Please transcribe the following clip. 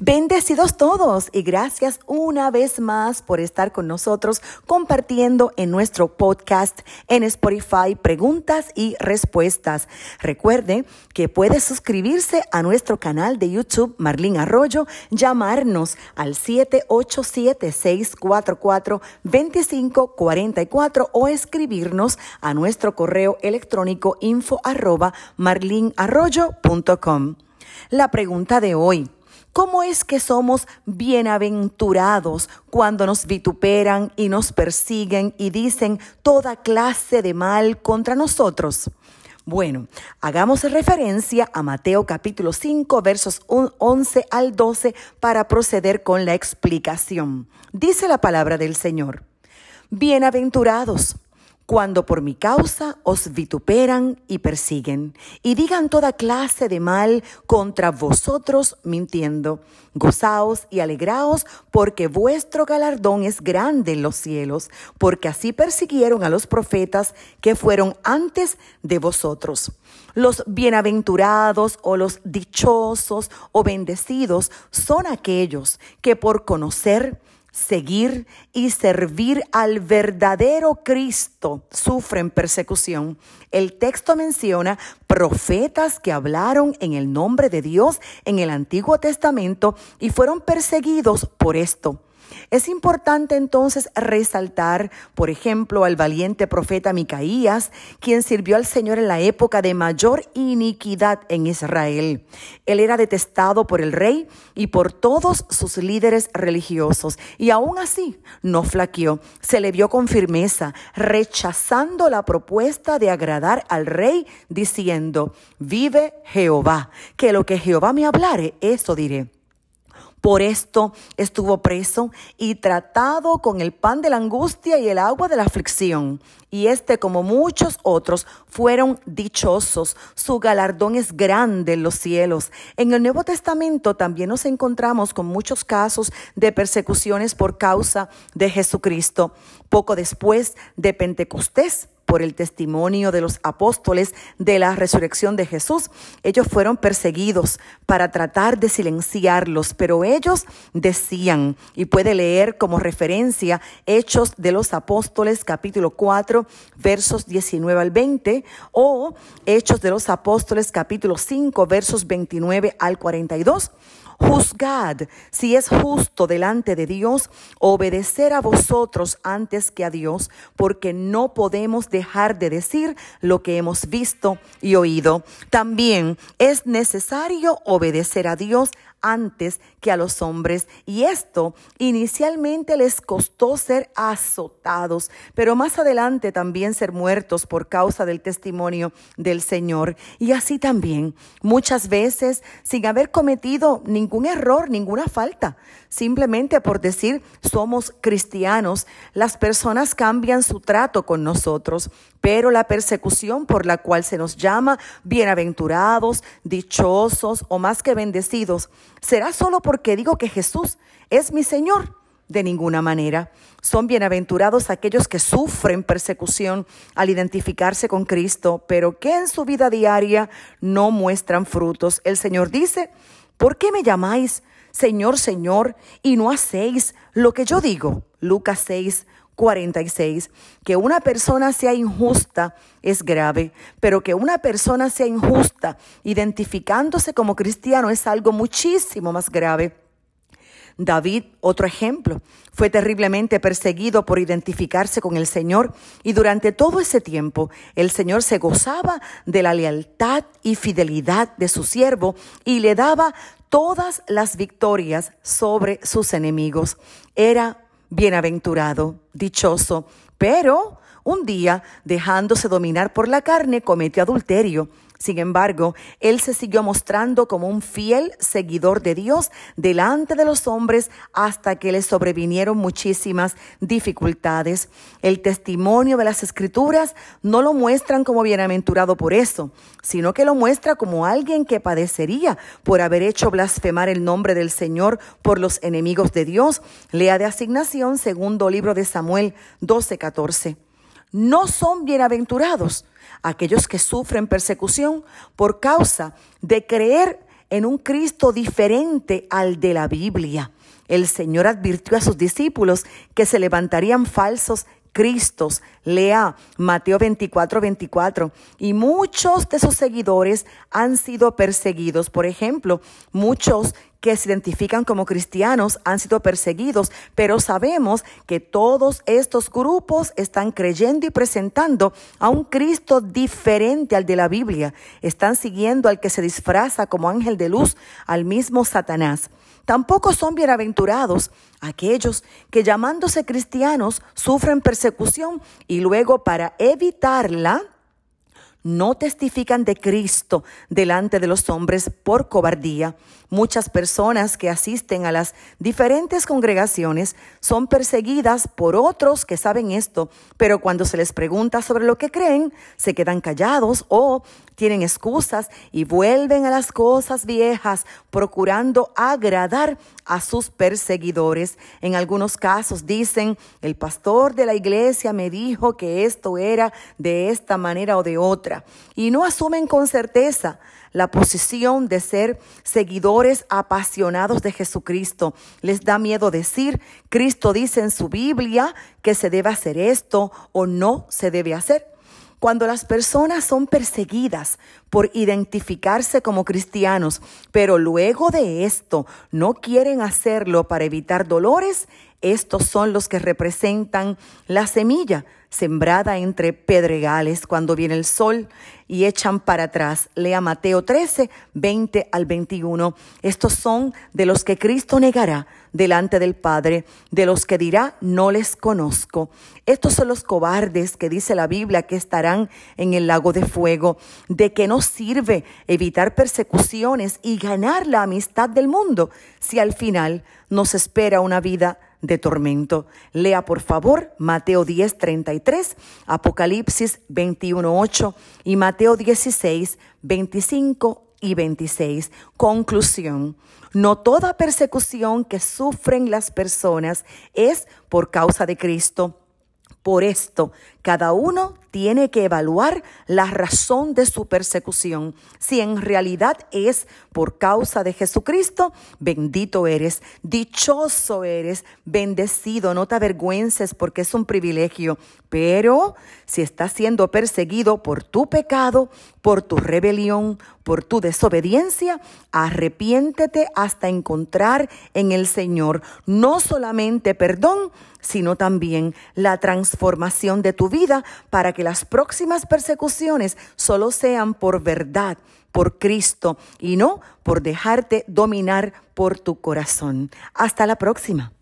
Bendecidos todos y gracias una vez más por estar con nosotros compartiendo en nuestro podcast en Spotify preguntas y respuestas. Recuerde que puede suscribirse a nuestro canal de YouTube Marlín Arroyo, llamarnos al 787-644-2544 o escribirnos a nuestro correo electrónico info arroba marlinarroyo.com. La pregunta de hoy. ¿Cómo es que somos bienaventurados cuando nos vituperan y nos persiguen y dicen toda clase de mal contra nosotros? Bueno, hagamos referencia a Mateo capítulo 5 versos 11 al 12 para proceder con la explicación. Dice la palabra del Señor. Bienaventurados cuando por mi causa os vituperan y persiguen, y digan toda clase de mal contra vosotros mintiendo. Gozaos y alegraos, porque vuestro galardón es grande en los cielos, porque así persiguieron a los profetas que fueron antes de vosotros. Los bienaventurados o los dichosos o bendecidos son aquellos que por conocer, seguir y servir al verdadero Cristo sufren persecución. El texto menciona profetas que hablaron en el nombre de Dios en el Antiguo Testamento y fueron perseguidos por esto. Es importante entonces resaltar, por ejemplo, al valiente profeta Micaías, quien sirvió al Señor en la época de mayor iniquidad en Israel. Él era detestado por el rey y por todos sus líderes religiosos, y aún así no flaqueó, se le vio con firmeza, rechazando la propuesta de agradar al rey, diciendo, vive Jehová, que lo que Jehová me hablare, eso diré. Por esto estuvo preso y tratado con el pan de la angustia y el agua de la aflicción. Y este, como muchos otros, fueron dichosos. Su galardón es grande en los cielos. En el Nuevo Testamento también nos encontramos con muchos casos de persecuciones por causa de Jesucristo. Poco después de Pentecostés, por el testimonio de los apóstoles de la resurrección de Jesús. Ellos fueron perseguidos para tratar de silenciarlos, pero ellos decían, y puede leer como referencia Hechos de los Apóstoles capítulo 4 versos 19 al 20 o Hechos de los Apóstoles capítulo 5 versos 29 al 42. Juzgad si es justo delante de Dios obedecer a vosotros antes que a Dios, porque no podemos dejar de decir lo que hemos visto y oído. También es necesario obedecer a Dios antes que a los hombres. Y esto inicialmente les costó ser azotados, pero más adelante también ser muertos por causa del testimonio del Señor. Y así también, muchas veces, sin haber cometido ningún error, ninguna falta, simplemente por decir somos cristianos, las personas cambian su trato con nosotros, pero la persecución por la cual se nos llama bienaventurados, dichosos o más que bendecidos, será solo porque digo que Jesús es mi Señor. De ninguna manera. Son bienaventurados aquellos que sufren persecución al identificarse con Cristo, pero que en su vida diaria no muestran frutos. El Señor dice, ¿por qué me llamáis Señor, Señor, y no hacéis lo que yo digo. Lucas 6, 46. Que una persona sea injusta es grave, pero que una persona sea injusta identificándose como cristiano es algo muchísimo más grave. David, otro ejemplo, fue terriblemente perseguido por identificarse con el Señor y durante todo ese tiempo el Señor se gozaba de la lealtad y fidelidad de su siervo y le daba todas las victorias sobre sus enemigos. Era bienaventurado, dichoso, pero un día, dejándose dominar por la carne, cometió adulterio sin embargo, él se siguió mostrando como un fiel seguidor de Dios delante de los hombres hasta que le sobrevinieron muchísimas dificultades. El testimonio de las escrituras no lo muestran como bienaventurado por eso, sino que lo muestra como alguien que padecería por haber hecho blasfemar el nombre del Señor por los enemigos de Dios. Lea de asignación segundo libro de Samuel 12:14. No son bienaventurados aquellos que sufren persecución por causa de creer en un Cristo diferente al de la Biblia. El Señor advirtió a sus discípulos que se levantarían falsos Cristos. Lea Mateo 24, 24. Y muchos de sus seguidores han sido perseguidos. Por ejemplo, muchos que se identifican como cristianos han sido perseguidos, pero sabemos que todos estos grupos están creyendo y presentando a un Cristo diferente al de la Biblia. Están siguiendo al que se disfraza como ángel de luz, al mismo Satanás. Tampoco son bienaventurados aquellos que llamándose cristianos sufren persecución y luego para evitarla no testifican de Cristo delante de los hombres por cobardía. Muchas personas que asisten a las diferentes congregaciones son perseguidas por otros que saben esto, pero cuando se les pregunta sobre lo que creen, se quedan callados o tienen excusas y vuelven a las cosas viejas, procurando agradar a sus perseguidores. En algunos casos dicen, el pastor de la iglesia me dijo que esto era de esta manera o de otra, y no asumen con certeza la posición de ser seguidores apasionados de Jesucristo. Les da miedo decir, Cristo dice en su Biblia que se debe hacer esto o no se debe hacer. Cuando las personas son perseguidas por identificarse como cristianos, pero luego de esto no quieren hacerlo para evitar dolores, estos son los que representan la semilla sembrada entre pedregales cuando viene el sol y echan para atrás. Lea Mateo 13, 20 al 21. Estos son de los que Cristo negará delante del Padre, de los que dirá, no les conozco. Estos son los cobardes que dice la Biblia que estarán en el lago de fuego. ¿De que no sirve evitar persecuciones y ganar la amistad del mundo si al final nos espera una vida de tormento. Lea por favor Mateo 10, 33, Apocalipsis 21, 8 y Mateo 16, 25 y 26. Conclusión. No toda persecución que sufren las personas es por causa de Cristo. Por esto, cada uno tiene que evaluar la razón de su persecución. Si en realidad es por causa de Jesucristo, bendito eres, dichoso eres, bendecido, no te avergüences porque es un privilegio. Pero si estás siendo perseguido por tu pecado, por tu rebelión, por tu desobediencia, arrepiéntete hasta encontrar en el Señor no solamente perdón, sino también la transformación de tu vida para que las próximas persecuciones solo sean por verdad, por Cristo y no por dejarte dominar por tu corazón. Hasta la próxima.